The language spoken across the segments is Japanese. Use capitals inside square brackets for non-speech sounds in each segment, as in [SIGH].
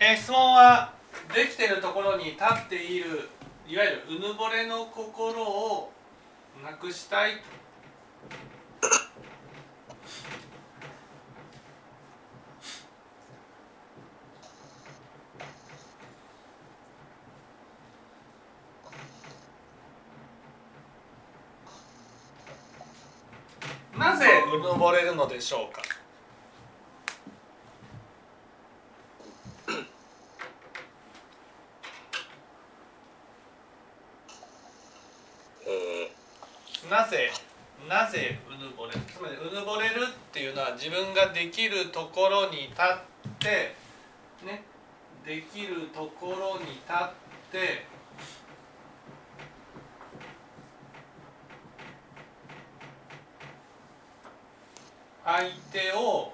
えー質問はできてるところに立っているいわゆるうぬぼれの心をなくしたい [LAUGHS] なぜうぬぼれるのでしょうかえなぜなぜうぬぼれるつまりうぬぼれるっていうのは自分ができるところに立ってねできるところに立って相手を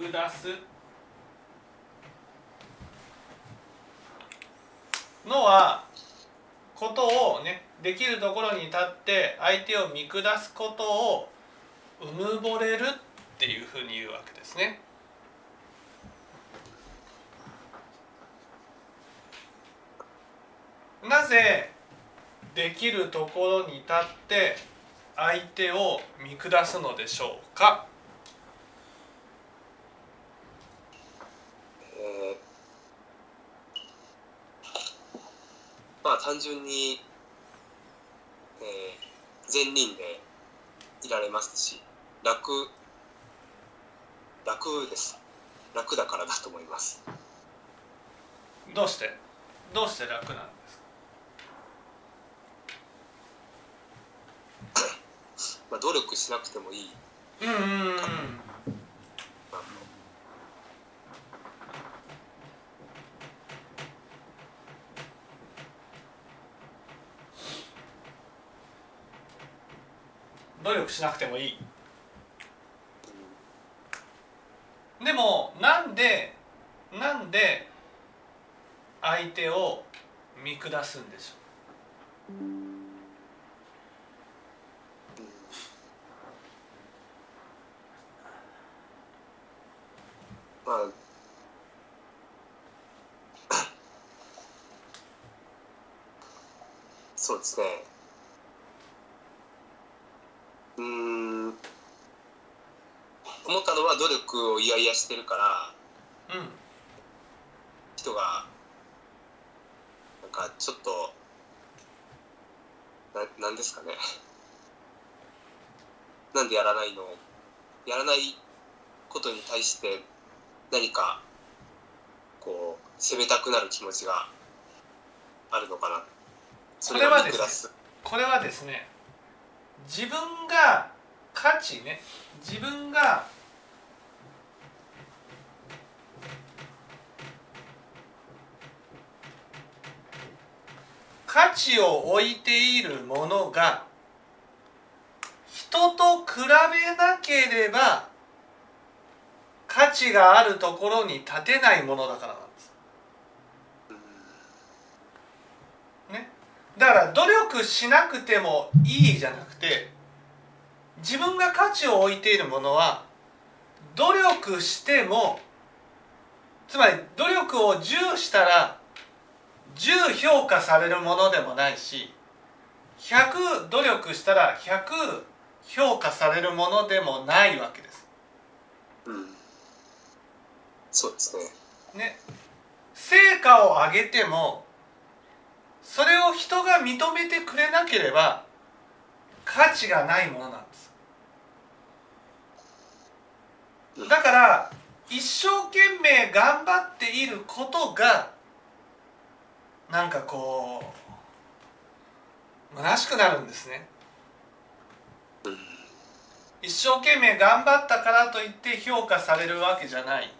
見下すのはことをねできるところに立って相手を見下すことをうぬぼれるっていうふうに言うわけですね。なぜできるところに立って相手を見下すのでしょうかーえーまあ単純に、えー、善人でいられますし楽楽です。楽だからだと思います。どうして？どうして楽なんですか？[LAUGHS] まあ努力しなくてもいい。うんうんうん努力しなくてもいい。でもなんでなんで相手を見下すんでしょまあ [COUGHS] そうですねうーん思ったのは努力をいやいやしてるからううん。人がなんかちょっとななんですかね。なんでやらないの？やらないことに対して何かこう責めたくなる気持ちがあるのかな。そこれはですね。これはですね。自分が価値ね。自分が価値を置いているものが人と比べなければ価値があるところに立てないものだからなんです。ね、だから努力しなくてもいいじゃなくて自分が価値を置いているものは努力してもつまり努力を10したら10評価されるものでもないし100努力したら100評価されるものでもないわけです。うん。そうですね。ね、成果を上げてもそれを人が認めてくれなければ価値がないものなんです。だから一生懸命頑張っていることがなんかこう虚しくなるんですね。うん。一生懸命頑張ったからといって評価されるわけじゃない。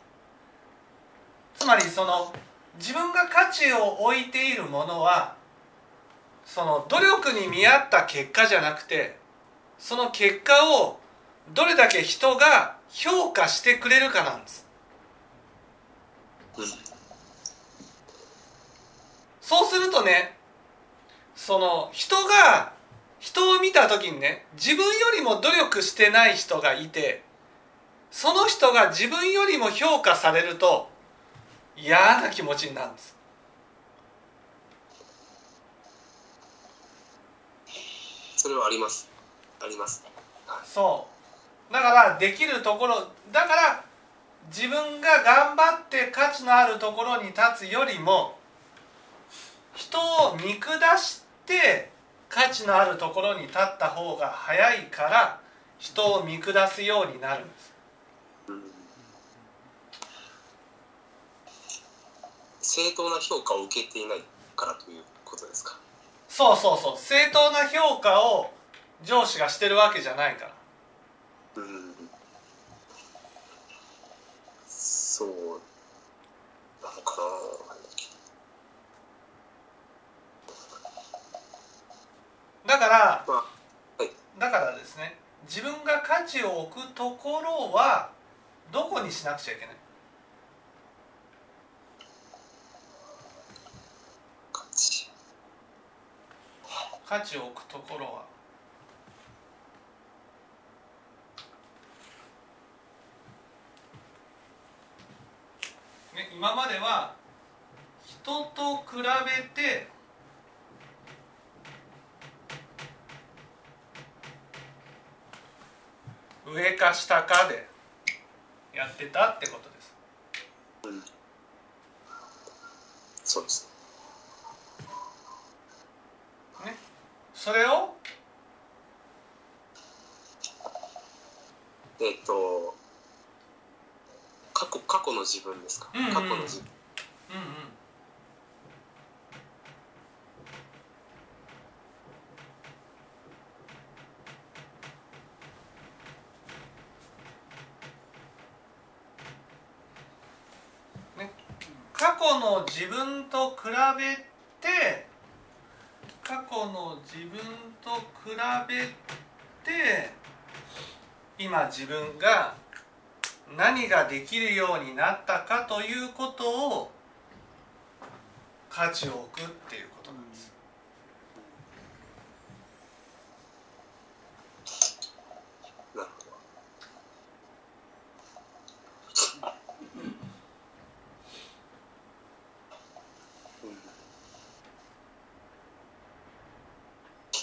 つまりその自分が価値を置いているものはその努力に見合った結果じゃなくてその結果をどれだけ人が評価してくれるかなんです。うんそうするとねその人が人を見た時にね自分よりも努力してない人がいてその人が自分よりも評価されると嫌な気持ちになるんです。それはあります。ありますそう。だからできるところだから自分が頑張って価値のあるところに立つよりも人を見下して価値のあるところに立った方が早いから人を見下すようになるんです。うん。正当な評価を受けていないからということですか？そうそうそう。正当な評価を上司がしてるわけじゃないから。うん。そうなのかだからなまあだからですね自分が価値を置くところはどこにしなくちゃいけない？価値。価値を置くところは。ね今までは人と比べて上か下かでやってたってことです。うんそうです。ね。それを？えっ、と過去過去の自分ですか、うんうん。過去の自分。うんうんね、過去の自分と比べて過去の自分と比べて今自分が何ができるようになったかということを価値を置くっていうことなんです。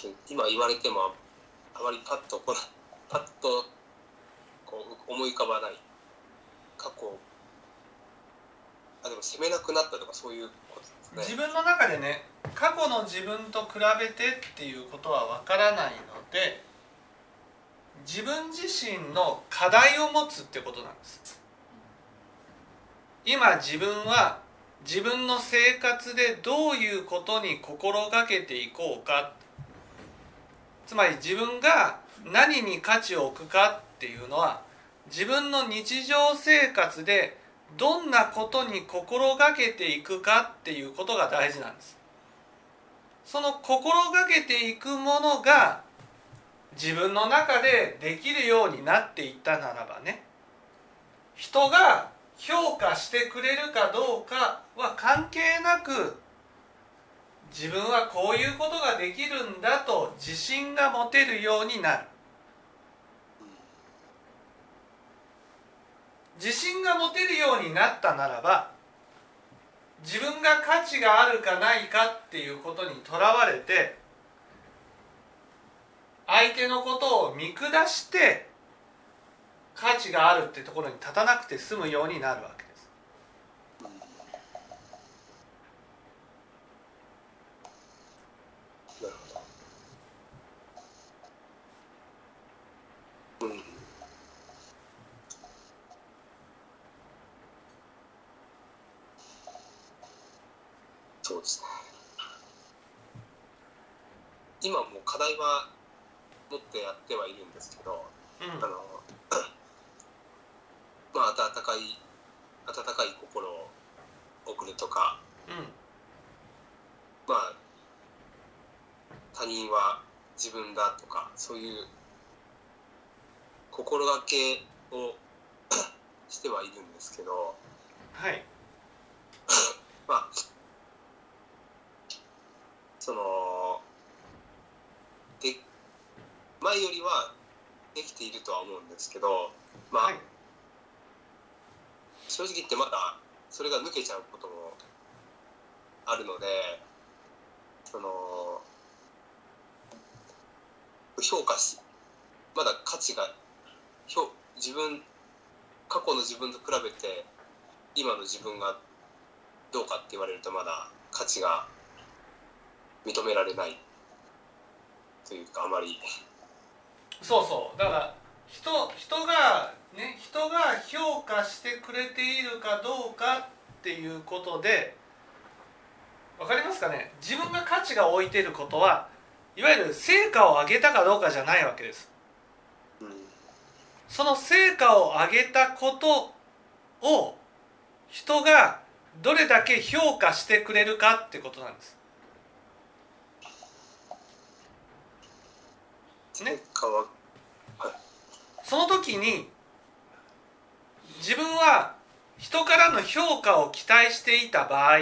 うん今言われてもあまりパッとこパッとこう思い浮かばない過去あでも責めなくなったとかそういうことですね。自分の中でね過去の自分と比べてっていうことはわからないので自分自身の課題を持つってことなんです。今自分は自分の生活でどういうことに心がけていこうかつまり自分が何に価値を置くかっていうのは自分の日常生活でどんなことに心がけていくかっていうことが大事なんです。その心がけていくものが自分の中でできるようになっていったならばね人が評価してくれるかどうかは関係なく自分はこういうことができるんだと自信が持てるようになる。自信が持てるようになったならば自分が価値があるかないかっていうことにとらわれて相手のことを見下して価値があるってところに立たなくて済むようになるわけですなるほどうんそうですね今もう課題は持ってやってはいるんですけど、うん。あの [COUGHS] まあ温かい温かい心を送るとかうん。まあ他人は自分だとかそういう心がけを [COUGHS] してはいるんですけどはい。[COUGHS] まあそので前よりはできているとは思うんですけどまあ、はい。正直言ってまだそれが抜けちゃうこともあるのでその評価しまだ価値が評自分過去の自分と比べて今の自分がどうかって言われるとまだ価値が認められないというかあまりそうそう。だから人人がね人が評価してくれているかどうかっていうことでわかりますかね？自分が価値が置いてることはいわゆる成果を上げたかどうかじゃないわけです。その成果を上げたことを人がどれだけ評価してくれるかってことなんです。ね。結果はその時に自分は人からの評価を期待していた場合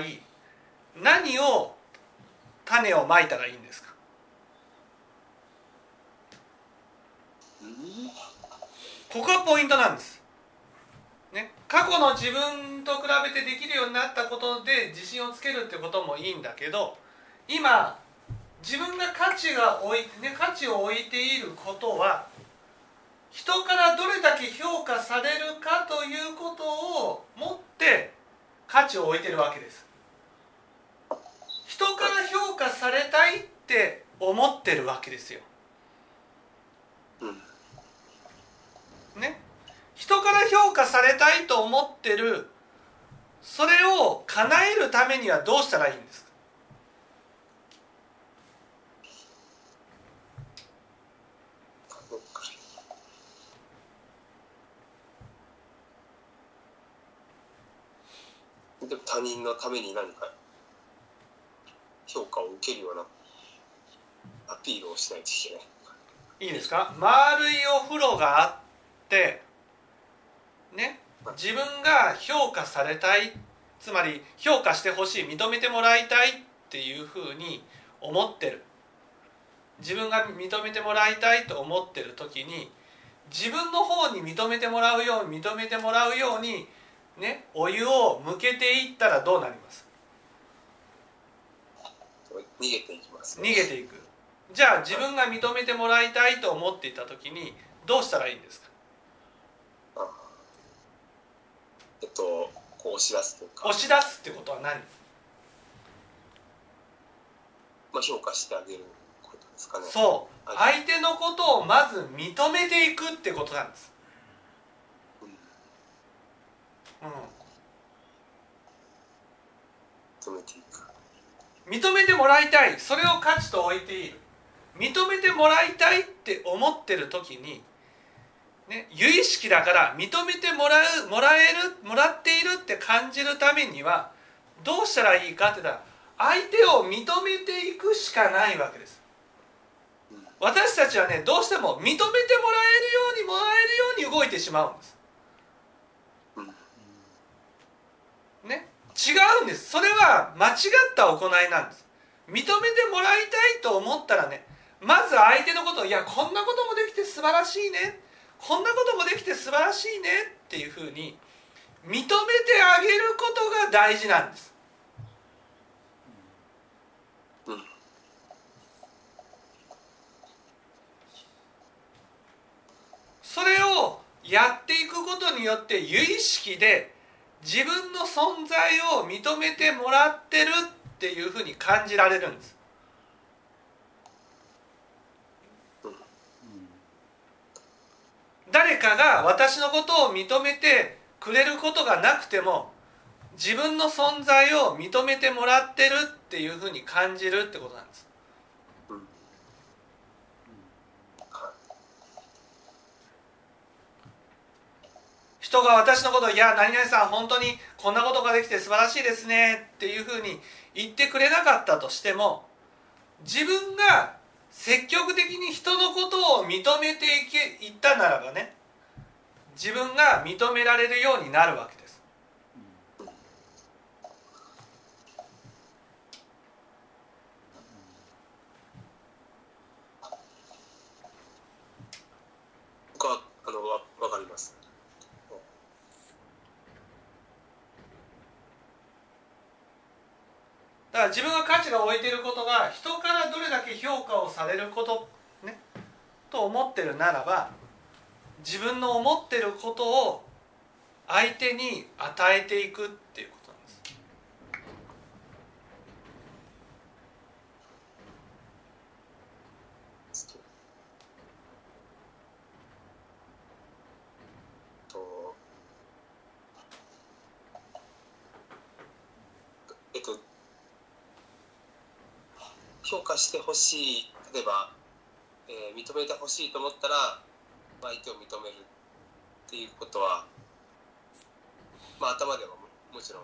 何を種をまいたらいいんですか？うん。ここがポイントなんです、ね、過去の自分と比べてできるようになったことで自信をつけるってこともいいんだけど今自分が価値が置いて、ね、価値を置いていることは人からどれだけ評価されるかということを持って価値を置いてるわけです。人から評価されたいって思ってるわけですよ。うん。ね。人から評価されたいと思ってるそれを叶えるためにはどうしたらいいんですかどっかでも他人のために何か評価を受けるようなアピールをしないといけない。いいですか？丸いお風呂があってね自分が評価されたいつまり評価してほしい認めてもらいたいっていうふうに思ってる。自分が認めてもらいたいと思ってる時に自分の方に認めてもらうように認めてもらうようにねお湯を向けていったらどうなります？逃げていきます。逃げていく。じゃあ自分が認めてもらいたいと思っていた時にどうしたらいいんですか？あえっとこう押し出すというか、押し出すってことは何？まあ、評価してあげることですかね。そう。はい。相手のことをまず認めていくってことなんです、うん。う止めていくん、認めてもらいたい。それを価値と置いている。認めてもらいたいって思ってる時にね由意識だから認めてもらうもらえるもらっているって感じるためにはどうしたらいいかって言ったら相手を認めていくしかないわけです。うん。私たちはねどうしても認めてもらえるようにもらえるように動いてしまうんですうんね違うんです。それは間違った行いなんです。認めてもらいたいと思ったらねまず相手のことをいやこんなこともできて素晴らしいね。こんなこともできて素晴らしいね。っていうふうに認めてあげることが大事なんです。うん。それをやっていくことによって有意識で自分の存在を認めてもらってるっていうふうに感じられるんです。誰かが私のことを認めてくれることがなくても自分の存在を認めてもらってるっていうふうに感じるってことなんですうんは人が私のことを「いや何々さん本当にこんなことができて素晴らしいですね」っていうふうに言ってくれなかったとしても自分が積極的に人のことを認めていけいったならばね自分が認められるようになるわけ。ですから自分が価値が置いていることが人からどれだけ評価をされることねと思ってるならば自分の思ってることを相手に与えていくっていうことなんですとえっと評価してほしい例えば、えー認めてほしいと思ったらまあ相手を認めるっていうことはまあ頭ではももちろん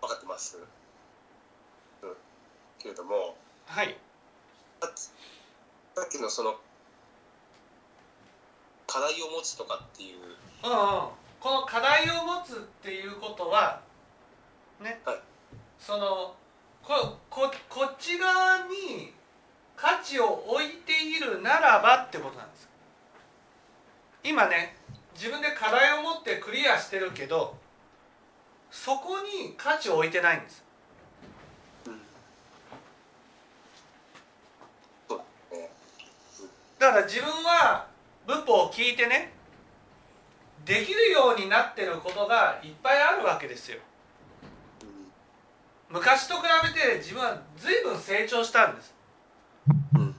分かってます、うん、けれどもはい。ささっきのその課題を持つとかっていう。うんうん、この課題を持つっていうことはね、はい。そのこここっち側に価値を置いているならばってことなんです。今ね自分で課題を持ってクリアしてるけどそこに価値を置いてないんです。だから自分は仏法を聞いてねできるようになってることがいっぱいあるわけですよ。昔と比べて自分は随分成長したんです。うん。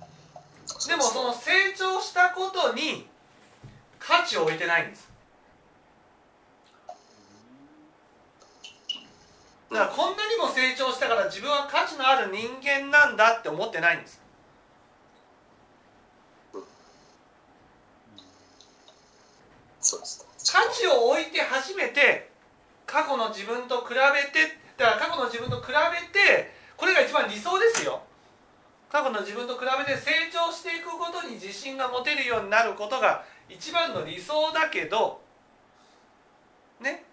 でもその成長したことに価値を置いてないんです。だからこんなにも成長したから自分は価値のある人間なんだって思ってないんです。価値を置いて初めて過去の自分と比べてだから過去の自分と比べてこれが一番理想ですよ。過去の自分と比べて成長していくことに自信が持てるようになることが一番の理想だけどね。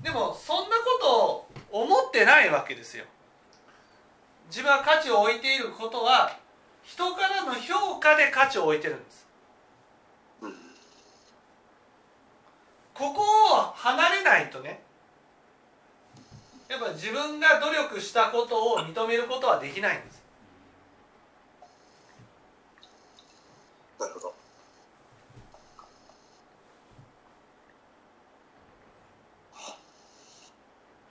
でもそんなことを思ってないわけですよ。自分は価値を置いていることは人からの評価で価値を置いてるんです。ここを離れないとねやっぱ自分が努力したことを認めることはできないんです。なるほど。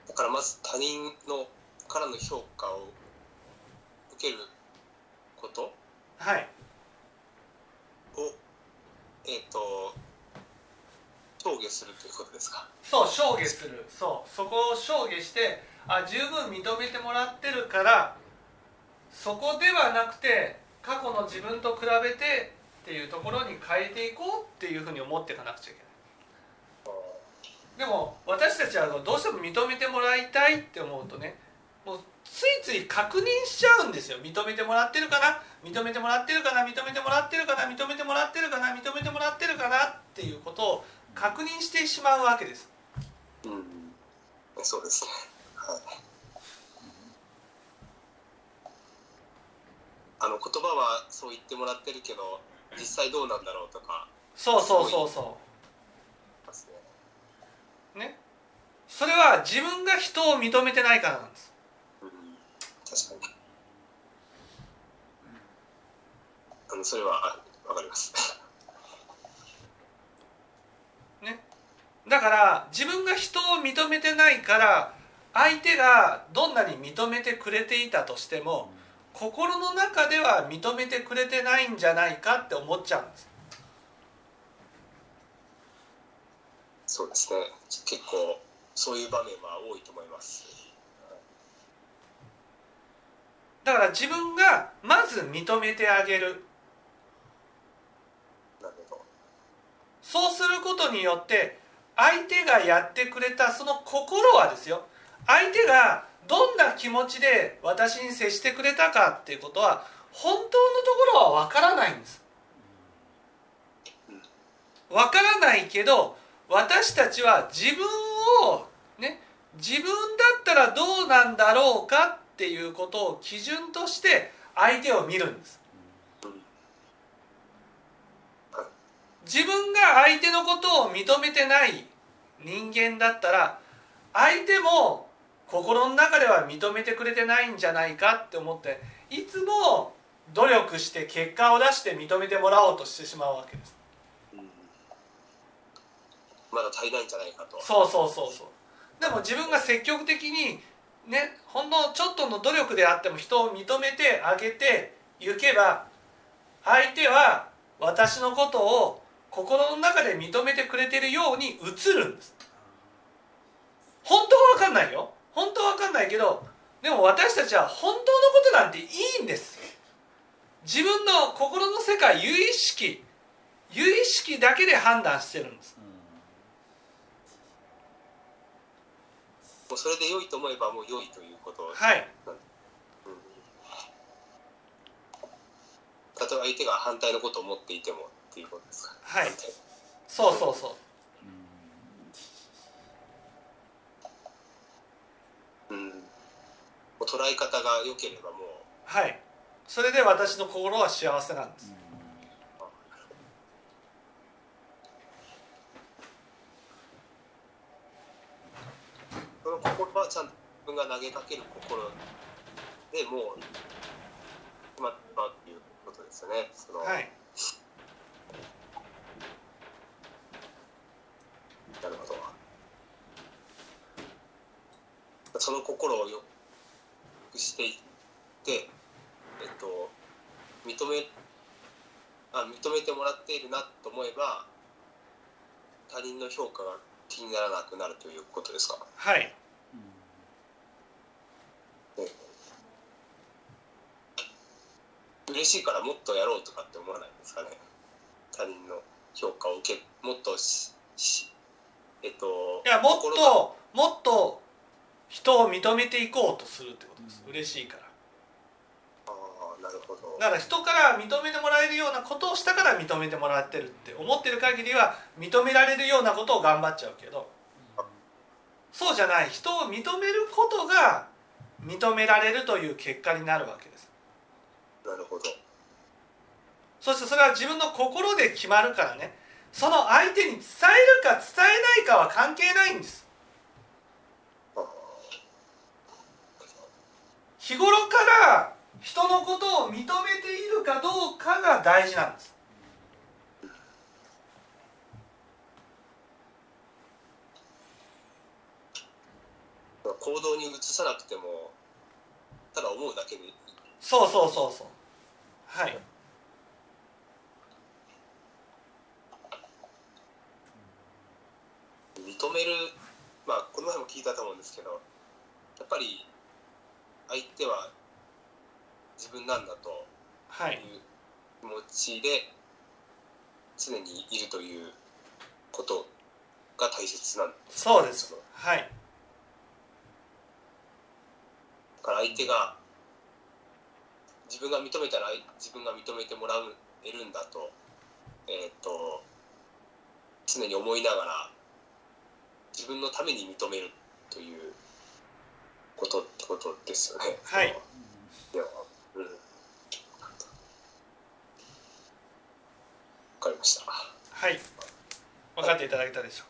だからまず他人のからの評価を受けること？はい。をえっ、と証下するということですか？そう証下する。そう。そこを証下してあ十分認めてもらってるからそこではなくて過去の自分と比べてっていうところに変えていこうっていうふうに思っていかなくちゃいけない。でも私たちはどうしても認めてもらいたいって思うとねもうついつい確認しちゃうんですよ。認めてもらってるかな？認めてもらってるかな？認めてもらってるかな？認めてもらってるかな？認めてもらってるかな？っていうことを確認してしまうわけです。うん。そうですね。はい。あの言葉はそう言ってもらってるけど実際どうなんだろうとかそうそうそうそう。ね。それは自分が人を認めてないからなんです。うん。確かに。あのそれはあわかりますだから自分が人を認めてないから相手がどんなに認めてくれていたとしても心の中では認めてくれてないんじゃないかって思っちゃうんです。そうですね。結構そういう場面は多いと思います。だから自分がまず認めてあげる。そうすることによって相手がやってくれたその心はですよ。相手がどんな気持ちで私に接してくれたかっていうことは本当のところは分からないんです。分からないけど私たちは自分をね自分だったらどうなんだろうかっていうことを基準として相手を見るんです。自分が相手のことを認めてない人間だったら相手も心の中では認めてくれてないんじゃないかって思っていつも努力して結果を出して認めてもらおうとしてしまうわけです。うん。まだ足りないんじゃないかと。そうそうそうそう。でも自分が積極的にねほんのちょっとの努力であっても人を認めてあげていけば相手は私のことを心の中で認めてくれてるように映るんです。本当は分かんないよ。本当は分かんないけどでも私たちは本当のことなんていいんです。自分の心の世界有意識有意識だけで判断してるんです。もうそれで良いと思えばもう良いということ。はい。うん。例えば相手が反対のことを思っていてもっていうことですかはい。そうそうそう。うん。捉え方が良ければもう。はい。それで私の心は幸せなんです。その心はちゃんと自分が投げかける心でもう決まったっていうことですよね。その、はいなるほどその心をよくしていってえっと認めあ認めてもらっているなと思えば他人の評価が気にならなくなるということですか？はい。嬉しいからもっとやろうとかって思わないんですかね？他人の評価を受けもっとししえっといやもっともっと人を認めていこうとするってことです。嬉しいから。ああなるほど。だから人から認めてもらえるようなことをしたから認めてもらってるって思ってる限りは認められるようなことを頑張っちゃうけど。そうじゃない人を認めることが認められるという結果になるわけです。なるほど。そしてそれは自分の心で決まるからね。その相手に伝えるか伝えないかは関係ないんです日頃から人のことを認めているかどうかが大事なんです。ー行動に移さなくてもただ思うだけでそうそうそうそう。はい。認めるまあこの前も聞いたと思うんですけどやっぱり相手は自分なんだとはい。いう気持ちで常にいるということが大切なんですそうです。はい。だから相手が自分が認めたら自分が認めてもらえるんだと,、えー、と常に思いながら自分のために認めるということってことですよね。はいではうん。わかりました。はい分かっていただけたでしょうか